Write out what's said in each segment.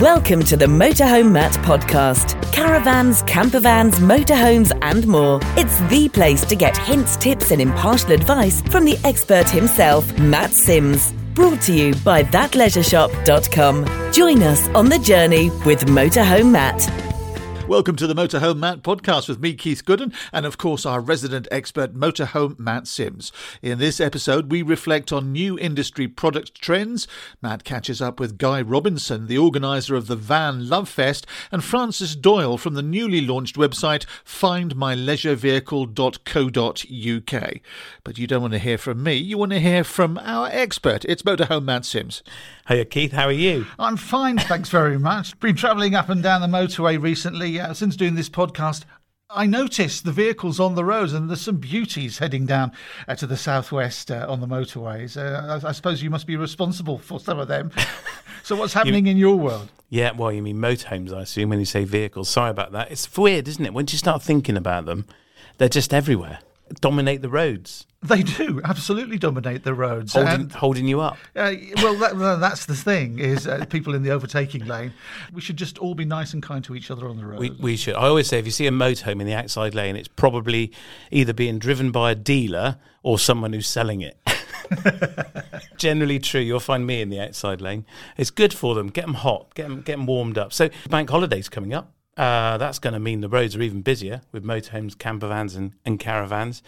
Welcome to the Motorhome Matt podcast. Caravans, campervans, motorhomes, and more. It's the place to get hints, tips, and impartial advice from the expert himself, Matt Sims. Brought to you by thatleisureshop.com. Join us on the journey with Motorhome Matt. Welcome to the Motorhome Matt podcast with me, Keith Gooden, and of course our resident expert, Motorhome Matt Sims. In this episode, we reflect on new industry product trends. Matt catches up with Guy Robinson, the organiser of the Vanlove Fest, and Francis Doyle from the newly launched website findmyleisurevehicle.co.uk. But you don't want to hear from me, you want to hear from our expert. It's Motorhome Matt Sims. Hey, Keith, how are you? I'm fine, thanks very much. Been travelling up and down the motorway recently uh, since doing this podcast. I noticed the vehicles on the roads, and there's some beauties heading down uh, to the southwest uh, on the motorways. Uh, I, I, suppose you must be responsible for some of them. so, what's happening you, in your world? Yeah, well, you mean motorhomes, I assume, when you say vehicles. Sorry about that. It's weird, isn't it? Once you start thinking about them, they're just everywhere dominate the roads. They do absolutely dominate the roads, holding, and, holding you up. Uh, well, that, that's the thing: is uh, people in the overtaking lane. We should just all be nice and kind to each other on the road. We, we should. I always say, if you see a motorhome in the outside lane, it's probably either being driven by a dealer or someone who's selling it. Generally true. You'll find me in the outside lane. It's good for them. Get them hot. Get them, get them warmed up. So bank holidays coming up. Uh, that's going to mean the roads are even busier with motorhomes, campervans, and, and caravans.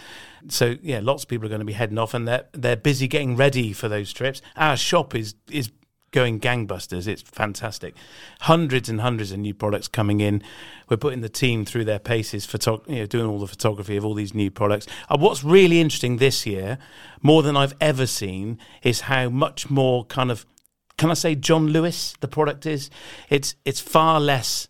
So yeah, lots of people are going to be heading off, and they're they're busy getting ready for those trips. Our shop is is going gangbusters. It's fantastic. Hundreds and hundreds of new products coming in. We're putting the team through their paces, you know, doing all the photography of all these new products. Uh, what's really interesting this year, more than I've ever seen, is how much more kind of can I say John Lewis the product is. It's it's far less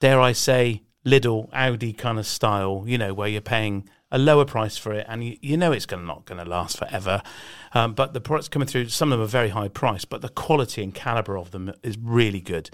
dare I say, Lidl Aldi kind of style, you know, where you're paying a lower price for it, and you, you know it's gonna, not going to last forever. Um, but the products coming through, some of them are very high price, but the quality and caliber of them is really good,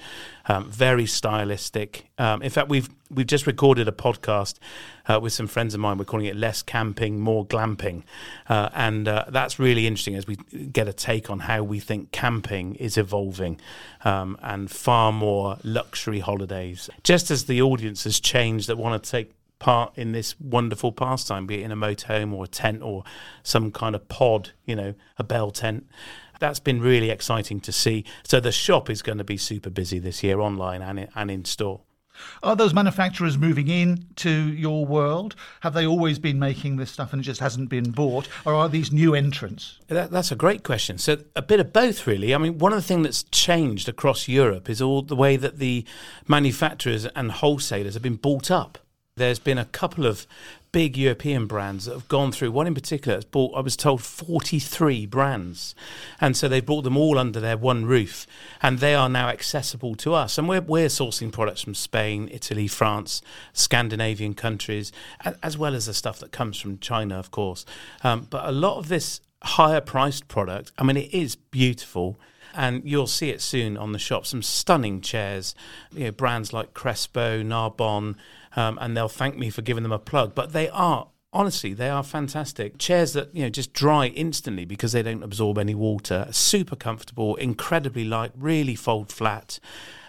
um, very stylistic. Um, in fact, we've we've just recorded a podcast uh, with some friends of mine. We're calling it "Less Camping, More Glamping," uh, and uh, that's really interesting as we get a take on how we think camping is evolving, um, and far more luxury holidays. Just as the audience has changed, that want to take part in this wonderful pastime, be it in a motorhome or a tent or some kind of pod, you know, a bell tent. That's been really exciting to see. So the shop is going to be super busy this year, online and in, and in store. Are those manufacturers moving in to your world? Have they always been making this stuff and it just hasn't been bought? Or are these new entrants? That, that's a great question. So, a bit of both, really. I mean, one of the things that's changed across Europe is all the way that the manufacturers and wholesalers have been bought up. There's been a couple of big European brands that have gone through. One in particular has bought, I was told, 43 brands. And so they've brought them all under their one roof. And they are now accessible to us. And we're, we're sourcing products from Spain, Italy, France, Scandinavian countries, as well as the stuff that comes from China, of course. Um, but a lot of this higher priced product, I mean, it is beautiful and you'll see it soon on the shop. Some stunning chairs, you know, brands like Crespo, Narbonne, um, and they'll thank me for giving them a plug. But they are honestly, they are fantastic. Chairs that, you know, just dry instantly because they don't absorb any water. Super comfortable, incredibly light, really fold flat.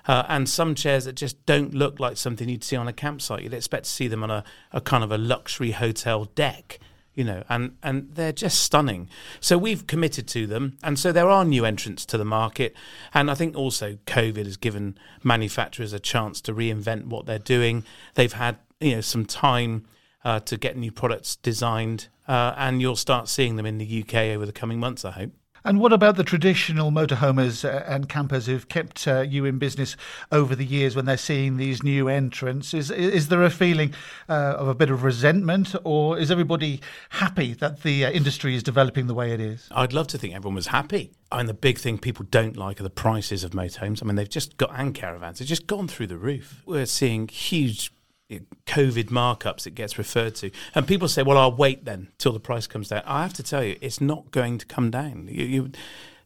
Uh, and some chairs that just don't look like something you'd see on a campsite. You'd expect to see them on a, a kind of a luxury hotel deck you know, and, and they're just stunning. So we've committed to them. And so there are new entrants to the market. And I think also COVID has given manufacturers a chance to reinvent what they're doing. They've had, you know, some time uh, to get new products designed. Uh, and you'll start seeing them in the UK over the coming months, I hope. And what about the traditional motorhomers uh, and campers who've kept uh, you in business over the years when they're seeing these new entrants? Is is there a feeling uh, of a bit of resentment, or is everybody happy that the uh, industry is developing the way it is? I'd love to think everyone was happy. I mean, the big thing people don't like are the prices of motorhomes. I mean, they've just got and caravans. They've just gone through the roof. We're seeing huge COVID markups it gets referred to. And people say, well, I'll wait then till the price comes down. I have to tell you, it's not going to come down. You, you,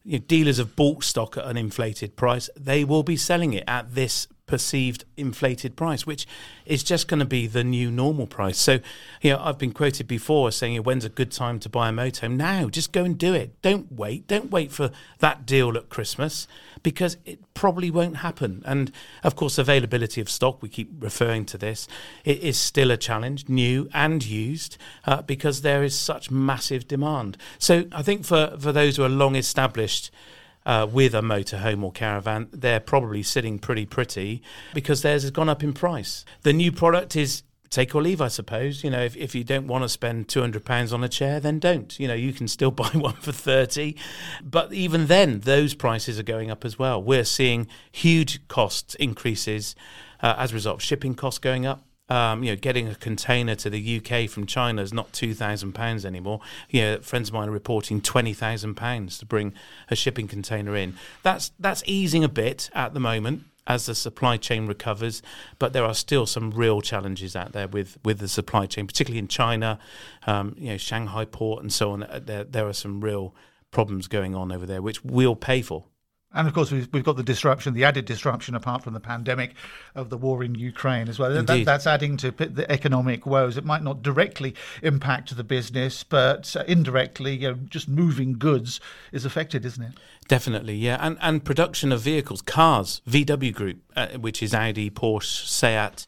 you dealers have bought stock at an inflated price. They will be selling it at this perceived inflated price, which is just going to be the new normal price. So, you know, I've been quoted before saying, when's a good time to buy a motorhome? Now, just go and do it. Don't wait. Don't wait for that deal at Christmas because it probably won't happen. And of course, availability of stock, we keep referring to this, it is still a challenge, new and used, uh, because there is such massive demand. So I think for, for those who are long established, uh, with a motorhome or caravan, they're probably sitting pretty pretty because theirs has gone up in price. The new product is take or leave, I suppose. You know, if, if you don't want to spend two hundred pounds on a chair, then don't. You know, you can still buy one for thirty. But even then, those prices are going up as well. We're seeing huge cost increases uh, as a result of shipping costs going up. Um, you know, getting a container to the UK from China is not two thousand pounds anymore. You know, friends of mine are reporting twenty thousand pounds to bring a shipping container in. That's that's easing a bit at the moment as the supply chain recovers, but there are still some real challenges out there with, with the supply chain, particularly in China, um, you know, Shanghai port and so on. There there are some real problems going on over there, which we'll pay for. And of course, we've, we've got the disruption, the added disruption, apart from the pandemic, of the war in Ukraine as well. That, that's adding to the economic woes. It might not directly impact the business, but indirectly, you know, just moving goods is affected, isn't it? Definitely, yeah. And and production of vehicles, cars, VW Group, uh, which is Audi, Porsche, Seat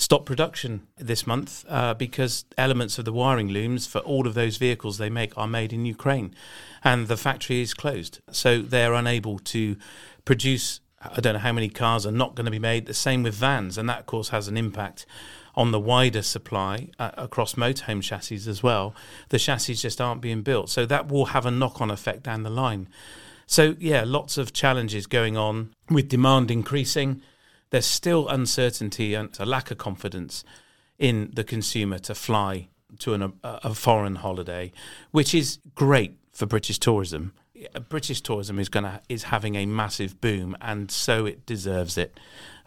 stop production this month uh, because elements of the wiring looms for all of those vehicles they make are made in Ukraine, and the factory is closed, so they're unable to produce. I don't know how many cars are not going to be made. The same with vans, and that of course has an impact on the wider supply uh, across motorhome chassis as well. The chassis just aren't being built, so that will have a knock-on effect down the line. So yeah, lots of challenges going on with demand increasing there's still uncertainty and a lack of confidence in the consumer to fly to an, a, a foreign holiday, which is great for British tourism. British tourism is going to is having a massive boom, and so it deserves it.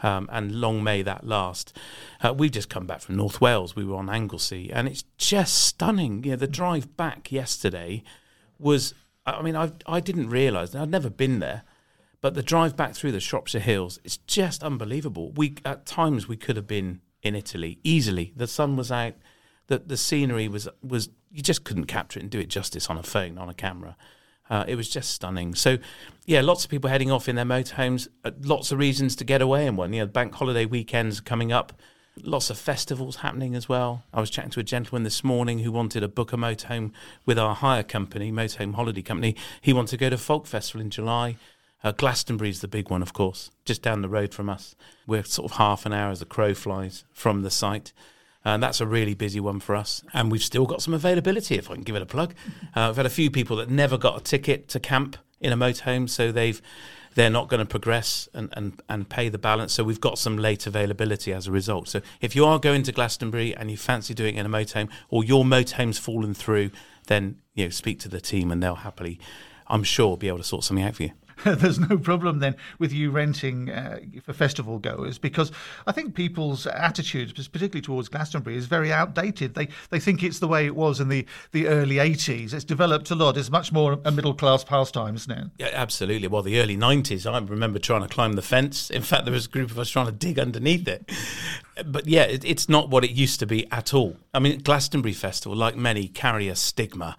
Um, and long may that last. Uh, we've just come back from North Wales. We were on Anglesey, and it's just stunning. You know, the drive back yesterday was. I mean, I I didn't realise. I'd never been there. But the drive back through the Shropshire Hills, it's just unbelievable. We at times we could have been in Italy easily. The sun was out, the the scenery was was you just couldn't capture it and do it justice on a phone on a camera. Uh, it was just stunning. So, yeah, lots of people heading off in their motorhomes. Uh, lots of reasons to get away in one. You know, bank holiday weekends coming up. Lots of festivals happening as well. I was chatting to a gentleman this morning who wanted to book a motorhome with our hire company, Motorhome Holiday Company. He wanted to go to Folk Festival in July. Uh, Glastonbury's the big one, of course, just down the road from us. We're sort of half an hour as the crow flies from the site. And that's a really busy one for us. And we've still got some availability, if I can give it a plug. Uh, we've had a few people that never got a ticket to camp in a motorhome, so they've they're not going to progress and, and, and pay the balance. So we've got some late availability as a result. So if you are going to Glastonbury and you fancy doing it in a motorhome or your motorhome's fallen through, then you know speak to the team and they'll happily, I'm sure, be able to sort something out for you. there's no problem then with you renting uh, for festival goers because I think people's attitude, particularly towards Glastonbury, is very outdated. They they think it's the way it was in the, the early 80s. It's developed a lot. It's much more a middle class pastime, isn't it? Yeah, absolutely. Well, the early 90s, I remember trying to climb the fence. In fact, there was a group of us trying to dig underneath it. But yeah, it, it's not what it used to be at all. I mean, Glastonbury Festival, like many, carry a stigma.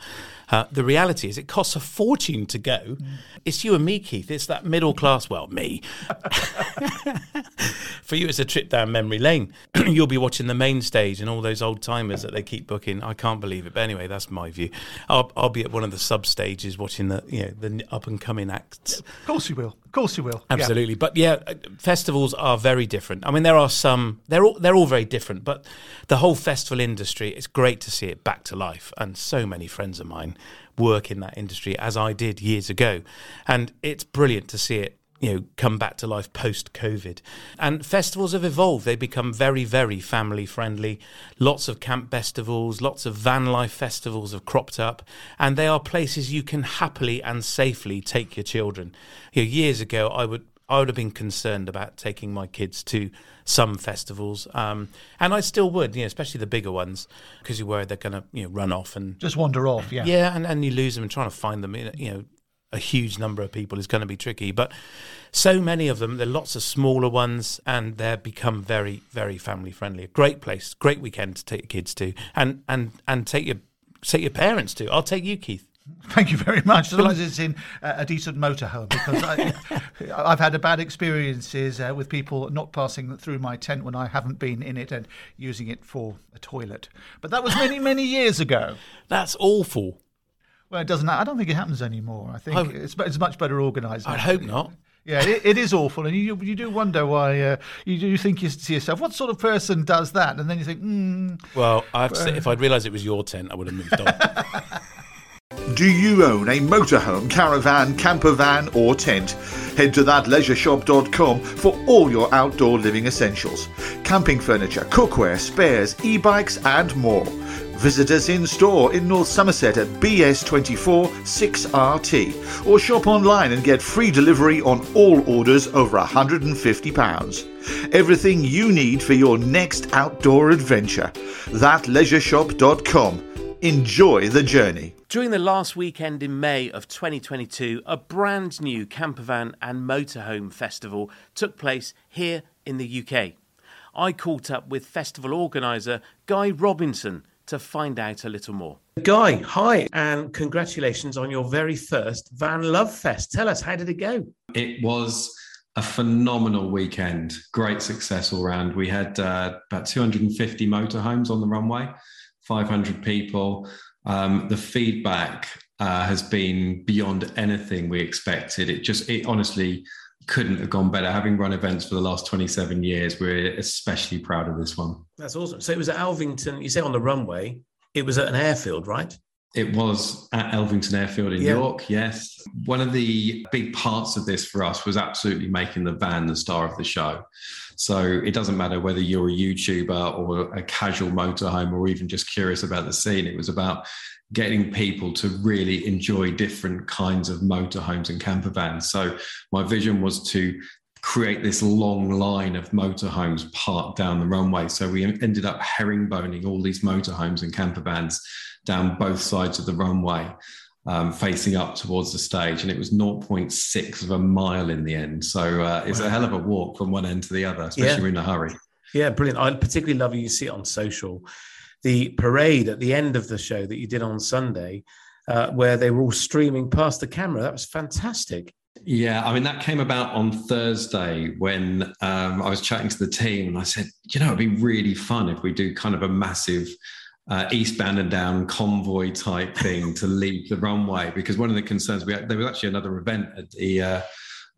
Uh, the reality is, it costs a fortune to go. Mm. It's you and me, Keith. It's that middle class. Well, me. For you, it's a trip down memory lane. You'll be watching the main stage and all those old timers that they keep booking. I can't believe it. But anyway, that's my view. I'll, I'll be at one of the sub stages watching the you know the up and coming acts. Of course you will. Course you will. Absolutely. Yeah. But yeah, uh, festivals are very different. I mean, there are some. They're all they're all very different. But the whole festival industry, it's great to see it back to life. And so many friends of mine work in that industry as I did years ago. And it's brilliant to see it you know come back to life post covid and festivals have evolved. They become very very family friendly lots of camp festivals lots of van life festivals have cropped up and they are places you can happily and safely take your children. You know, years ago i would I would have been concerned about taking my kids to some festivals, um, and I still would, you know, especially the bigger ones, because you're worried they're going to, you know, run off and just wander off. Yeah, yeah, and, and you lose them and trying to find them, you know, a huge number of people is going to be tricky. But so many of them, there are lots of smaller ones, and they've become very, very family friendly. A great place, great weekend to take your kids to, and and and take your take your parents to. I'll take you, Keith. Thank you very much. As long as it's in a decent motorhome, because I, have had a bad experiences uh, with people not passing through my tent when I haven't been in it and using it for a toilet. But that was many, many years ago. That's awful. Well, it doesn't. I don't think it happens anymore. I think it's, it's much better organised. I hope not. Yeah, it, it is awful, and you you do wonder why. Uh, you do think you, to yourself, what sort of person does that? And then you think, hmm. Well, I have to say, if I'd realised it was your tent, I would have moved on. Do you own a motorhome, caravan, camper van, or tent? Head to thatleisureshop.com for all your outdoor living essentials camping furniture, cookware, spares, e bikes, and more. Visit us in store in North Somerset at BS24 6RT or shop online and get free delivery on all orders over £150. Everything you need for your next outdoor adventure. Thatleisureshop.com. Enjoy the journey. During the last weekend in May of 2022, a brand new campervan and motorhome festival took place here in the UK. I caught up with festival organiser Guy Robinson to find out a little more. Guy, hi, and congratulations on your very first Vanlove Fest. Tell us, how did it go? It was a phenomenal weekend. Great success all round. We had uh, about 250 motorhomes on the runway. 500 people. Um, the feedback uh, has been beyond anything we expected. It just, it honestly couldn't have gone better. Having run events for the last 27 years, we're especially proud of this one. That's awesome. So it was at Elvington, you say on the runway, it was at an airfield, right? It was at Elvington Airfield in yeah. York, yes. One of the big parts of this for us was absolutely making the van the star of the show. So it doesn't matter whether you're a YouTuber or a casual motorhome or even just curious about the scene. It was about getting people to really enjoy different kinds of motorhomes and camper vans. So my vision was to create this long line of motorhomes parked down the runway. So we ended up herringboning all these motorhomes and camper vans down both sides of the runway um, facing up towards the stage, and it was 0.6 of a mile in the end. So uh, it's wow. a hell of a walk from one end to the other, especially yeah. in a hurry. Yeah, brilliant. I particularly love you see it on social. The parade at the end of the show that you did on Sunday, uh, where they were all streaming past the camera. That was fantastic. Yeah, I mean, that came about on Thursday when um, I was chatting to the team and I said, you know, it'd be really fun if we do kind of a massive uh, eastbound and down convoy type thing to leave the runway. Because one of the concerns we had, there was actually another event at the uh,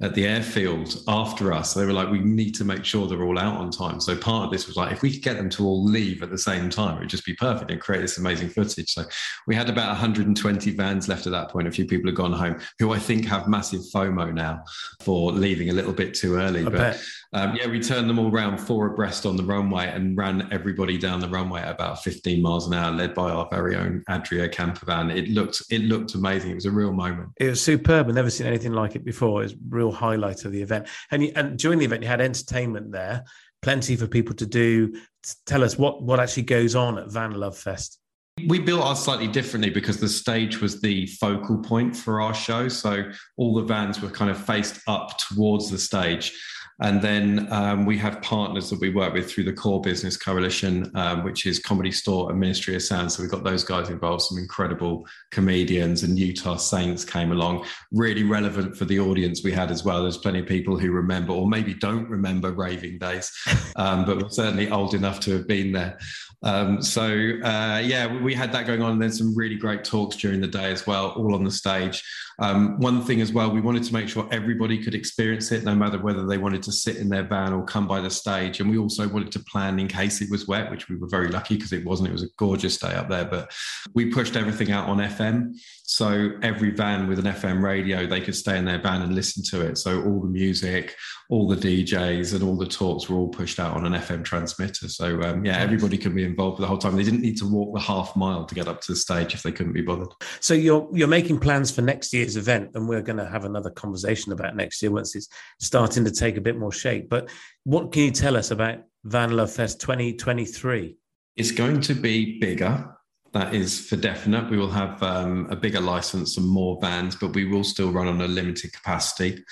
at the airfield after us. They were like, we need to make sure they're all out on time. So part of this was like, if we could get them to all leave at the same time, it'd just be perfect and create this amazing footage. So we had about 120 vans left at that point. A few people had gone home who I think have massive FOMO now for leaving a little bit too early. I but um, yeah, we turned them all around four abreast on the runway and ran everybody down the runway at about 15 miles an hour, led by our very own Adria camper van. It looked, it looked amazing. It was a real moment. It was superb. I've never seen anything like it before. It was real real highlight of the event. And, you, and during the event, you had entertainment there, plenty for people to do. Tell us what what actually goes on at Vanlove Fest. We built ours slightly differently because the stage was the focal point for our show. So all the vans were kind of faced up towards the stage. And then um, we have partners that we work with through the Core Business Coalition, um, which is Comedy Store and Ministry of Sound. So we've got those guys involved, some incredible comedians, and Utah Saints came along. Really relevant for the audience we had as well. There's plenty of people who remember or maybe don't remember raving days, um, but we're certainly old enough to have been there. Um, so uh, yeah, we had that going on, and then some really great talks during the day as well, all on the stage. Um, one thing as well, we wanted to make sure everybody could experience it, no matter whether they wanted to sit in their van or come by the stage. And we also wanted to plan in case it was wet, which we were very lucky because it wasn't. It was a gorgeous day up there. But we pushed everything out on FM. So every van with an FM radio, they could stay in their van and listen to it. So all the music, all the DJs, and all the talks were all pushed out on an FM transmitter. So um, yeah, everybody could be involved the whole time. They didn't need to walk the half mile to get up to the stage if they couldn't be bothered. So you're you're making plans for next year's event, and we're going to have another conversation about next year once it's starting to take a bit more shape. But what can you tell us about Vanlove Fest 2023? It's going to be bigger That is for definite. We will have um, a bigger license and more vans, but we will still run on a limited capacity.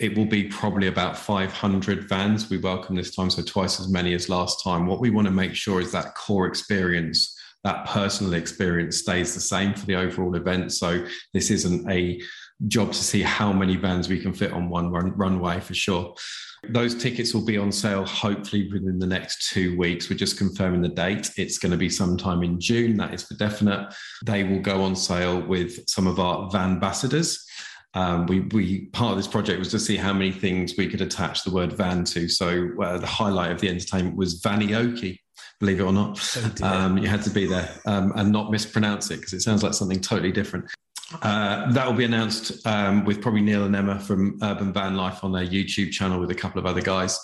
It will be probably about 500 vans we welcome this time, so twice as many as last time. What we want to make sure is that core experience, that personal experience stays the same for the overall event. So this isn't a job to see how many vans we can fit on one run, runway for sure. Those tickets will be on sale hopefully within the next two weeks. We're just confirming the date. It's going to be sometime in June, that is for definite. They will go on sale with some of our van ambassadors. Um, we, we part of this project was to see how many things we could attach the word van to. So uh, the highlight of the entertainment was vanioki, believe it or not. Oh um, you had to be there um, and not mispronounce it because it sounds like something totally different. Uh, that will be announced um, with probably Neil and Emma from Urban Van Life on their YouTube channel with a couple of other guys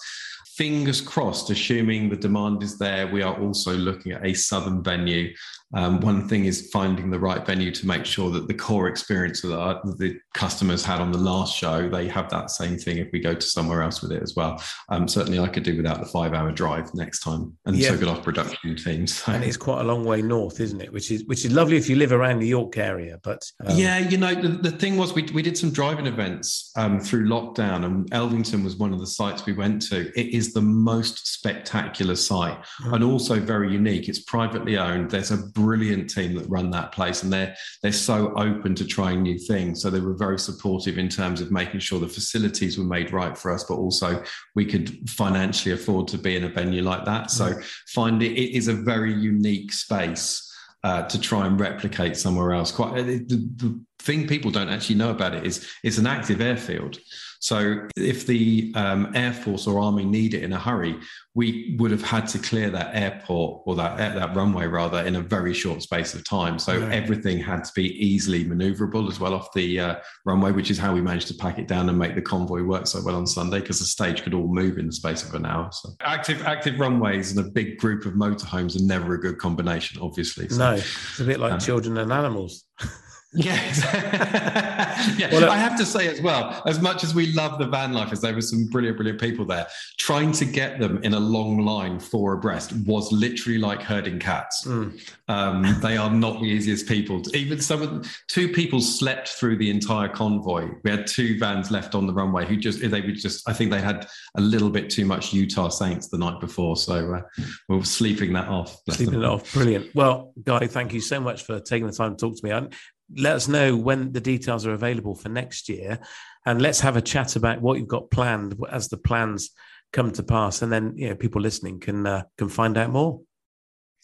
fingers crossed, assuming the demand is there, we are also looking at a southern venue. Um, one thing is finding the right venue to make sure that the core experience that the customers had on the last show, they have that same thing if we go to somewhere else with it as well. Um, certainly, I could do without the five-hour drive next time, and yeah. so could our production teams. So. And it's quite a long way north, isn't it? Which is which is lovely if you live around the York area, but um... yeah, you know, the, the thing was we we did some driving events um, through lockdown, and Elvington was one of the sites we went to. It is is the most spectacular site mm-hmm. and also very unique. It's privately owned. There's a brilliant team that run that place, and they're they're so open to trying new things. So they were very supportive in terms of making sure the facilities were made right for us, but also we could financially afford to be in a venue like that. So mm-hmm. find it, it is a very unique space. Uh, to try and replicate somewhere else. Quite the, the, thing people don't actually know about it is it's an active airfield. So if the um, Air Force or Army need it in a hurry, we would have had to clear that airport or that that runway rather in a very short space of time. So everything had to be easily maneuverable as well off the uh, runway, which is how we managed to pack it down and make the convoy work so well on Sunday because the stage could all move in the space of an hour. So active active runways and a big group of motorhomes are never a good combination, obviously. So, no, it's a bit like um, children and animals. Yes. yeah. Well, I have to say as well, as much as we love the van lifers, there were some brilliant, brilliant people there. Trying to get them in a long line four abreast was literally like herding cats. Mm. Um, they are not the easiest people. To, even some of them, two people slept through the entire convoy. We had two vans left on the runway who just, they were just, I think they had a little bit too much Utah Saints the night before. So uh, we were sleeping that off. Sleeping it off. Brilliant. Well, Guy, thank you so much for taking the time to talk to me. I, let us know when the details are available for next year and let's have a chat about what you've got planned as the plans come to pass and then you know people listening can uh, can find out more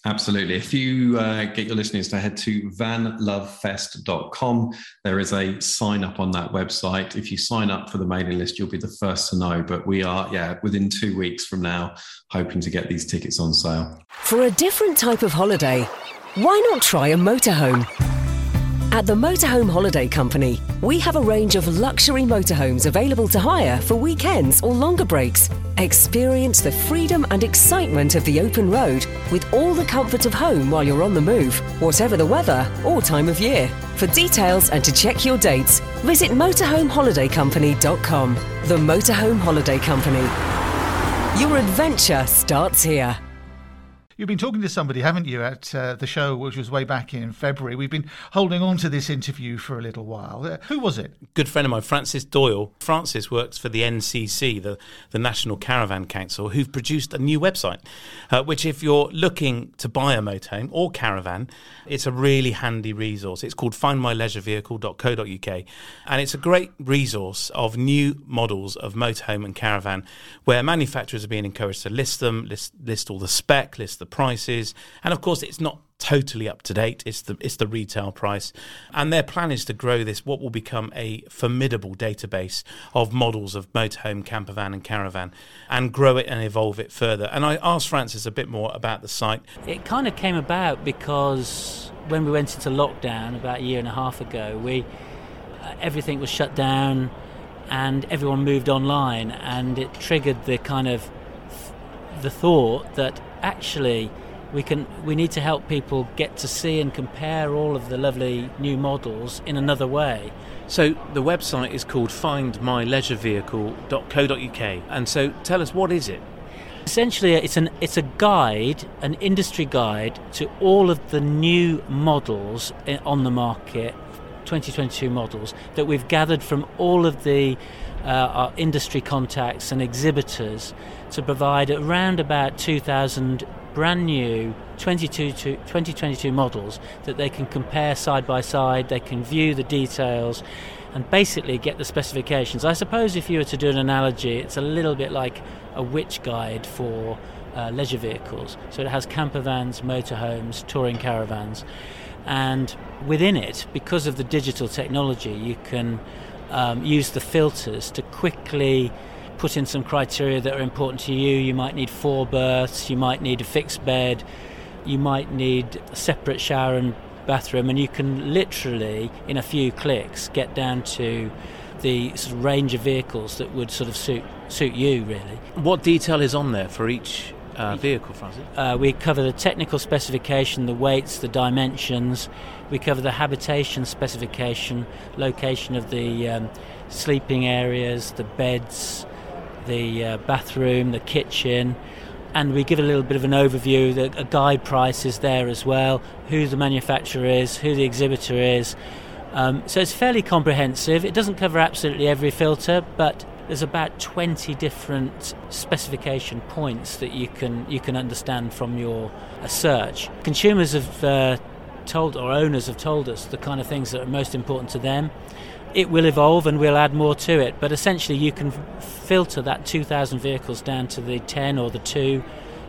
Absolutely. If you uh, get your listeners to head to vanlovefest.com, there is a sign up on that website. If you sign up for the mailing list, you'll be the first to know. But we are, yeah, within two weeks from now, hoping to get these tickets on sale. For a different type of holiday, why not try a motorhome? At the Motorhome Holiday Company, we have a range of luxury motorhomes available to hire for weekends or longer breaks. Experience the freedom and excitement of the open road with all the comfort of home while you're on the move, whatever the weather or time of year. For details and to check your dates, visit motorhomeholidaycompany.com. The Motorhome Holiday Company. Your adventure starts here. You've been talking to somebody, haven't you, at uh, the show, which was way back in February. We've been holding on to this interview for a little while. Uh, who was it? Good friend of mine, Francis Doyle. Francis works for the NCC, the, the National Caravan Council, who've produced a new website, uh, which, if you're looking to buy a motorhome or caravan, it's a really handy resource. It's called findmyleisurevehicle.co.uk, and it's a great resource of new models of motorhome and caravan where manufacturers are being encouraged to list them, list, list all the spec, list the prices, and of course, it's not totally up to date. It's the it's the retail price, and their plan is to grow this what will become a formidable database of models of motorhome, campervan, and caravan, and grow it and evolve it further. And I asked Francis a bit more about the site. It kind of came about because when we went into lockdown about a year and a half ago, we uh, everything was shut down, and everyone moved online, and it triggered the kind of the thought that actually we can we need to help people get to see and compare all of the lovely new models in another way. So the website is called findmyleisurevehicle.co.uk and so tell us what is it? Essentially, it's an it's a guide, an industry guide to all of the new models eh, on the market, 2022 models that we've gathered from all of the uh, our industry contacts and exhibitors to provide around about 2,000 brand new 22 to 2022 models that they can compare side by side, they can view the details and basically get the specifications. I suppose if you were to do an analogy, it's a little bit like a Which guide for uh, leisure vehicles. So it has camper vans, motorhomes, touring caravans, and within it, because of the digital technology, you can um, use the filters to quickly put in some criteria that are important to you. You might need four berths, you might need a fixed bed, you might need a separate shower and bathroom, and you can literally, in a few clicks, get down to the sort of range of vehicles that would sort of suit suit you really. What detail is on there for each uh, vehicle, Francis? Uh, we cover the technical specification, the weights, the dimensions. We cover the habitation specification, location of the um, sleeping areas, the beds, the uh, bathroom, the kitchen, and we give a little bit of an overview. The, a guide price is there as well, who the manufacturer is, who the exhibitor is. Um, so it's fairly comprehensive. It doesn't cover absolutely every filter, but there's about 20 different specification points that you can you can understand from your uh, search. Consumers have uh, told or owners have told us the kind of things that are most important to them. It will evolve and we'll add more to it, but essentially you can filter that 2,000 vehicles down to the 10 or the 2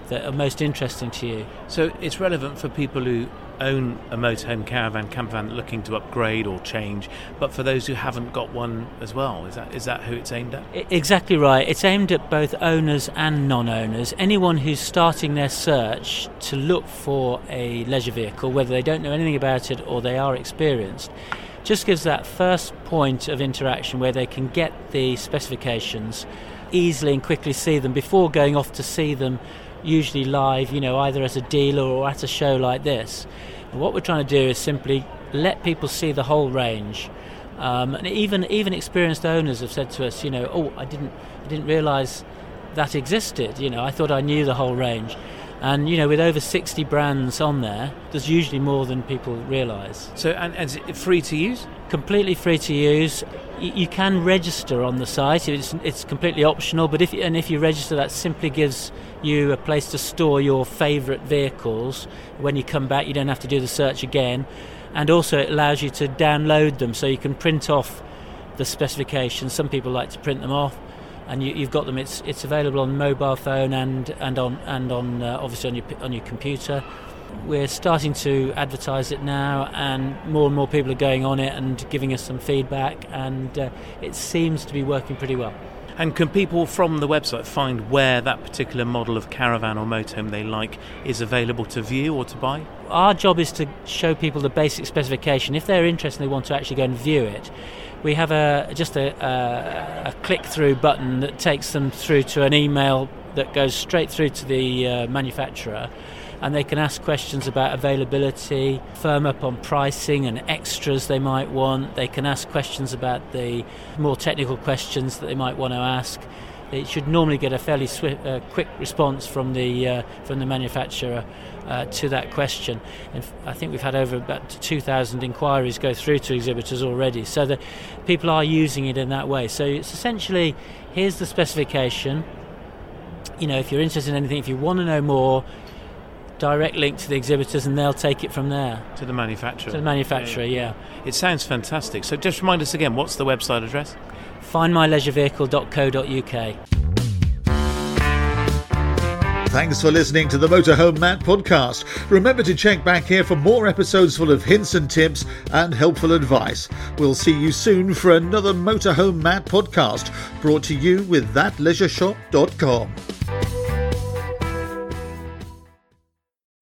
that are most interesting to you. So it's relevant for people who own a motorhome, caravan, campervan looking to upgrade or change, but for those who haven't got one as well, is that is that who it's aimed at? Exactly right. It's aimed at both owners and non-owners. Anyone who's starting their search to look for a leisure vehicle, whether they don't know anything about it or they are experienced, just gives that first point of interaction where they can get the specifications easily and quickly see them before going off to see them usually live, you know, either as a dealer or at a show like this. And what we're trying to do is simply let people see the whole range. Um, and even even experienced owners have said to us, you know, oh, I didn't I didn't realise that existed. You know, I thought I knew the whole range. And you know, with over 60 brands on there, there's usually more than people realise. So, and, and is it free to use? Completely free to use. you can register on the site. It's, it's completely optional, but if and if you register, that simply gives you a place to store your favourite vehicles. When you come back, you don't have to do the search again, and also it allows you to download them, so you can print off the specifications. Some people like to print them off and you, have got them. It's it's available on mobile phone and and on and on uh, obviously on your on your computer. We're starting to advertise it now, and more and more people are going on it and giving us some feedback, and uh, it seems to be working pretty well. And can people from the website find where that particular model of caravan or motorhome they like is available to view or to buy? Our job is to show people the basic specification. If they're interested and they want to actually go and view it, we have a just a, a, a click through button that takes them through to an email that goes straight through to the uh, manufacturer and they can ask questions about availability, firm up on pricing and extras they might want. They can ask questions about the more technical questions that they might want to ask. It should normally get a fairly swift, uh, quick response from the uh, from the manufacturer uh, to that question. And I think we've had over about 2,000 inquiries go through to exhibitors already. So that people are using it in that way. So it's essentially here's the specification. You know, if you're interested in anything, if you want to know more, direct link to the exhibitors and they'll take it from there. To the manufacturer. To the manufacturer, yeah. yeah. It sounds fantastic. So just remind us again, what's the website address? findmyleisurevehicle.co.uk. Thanks for listening to the Motorhome Matt podcast. Remember to check back here for more episodes full of hints and tips and helpful advice. We'll see you soon for another Motorhome Matt podcast brought to you with thatleisureshop.com.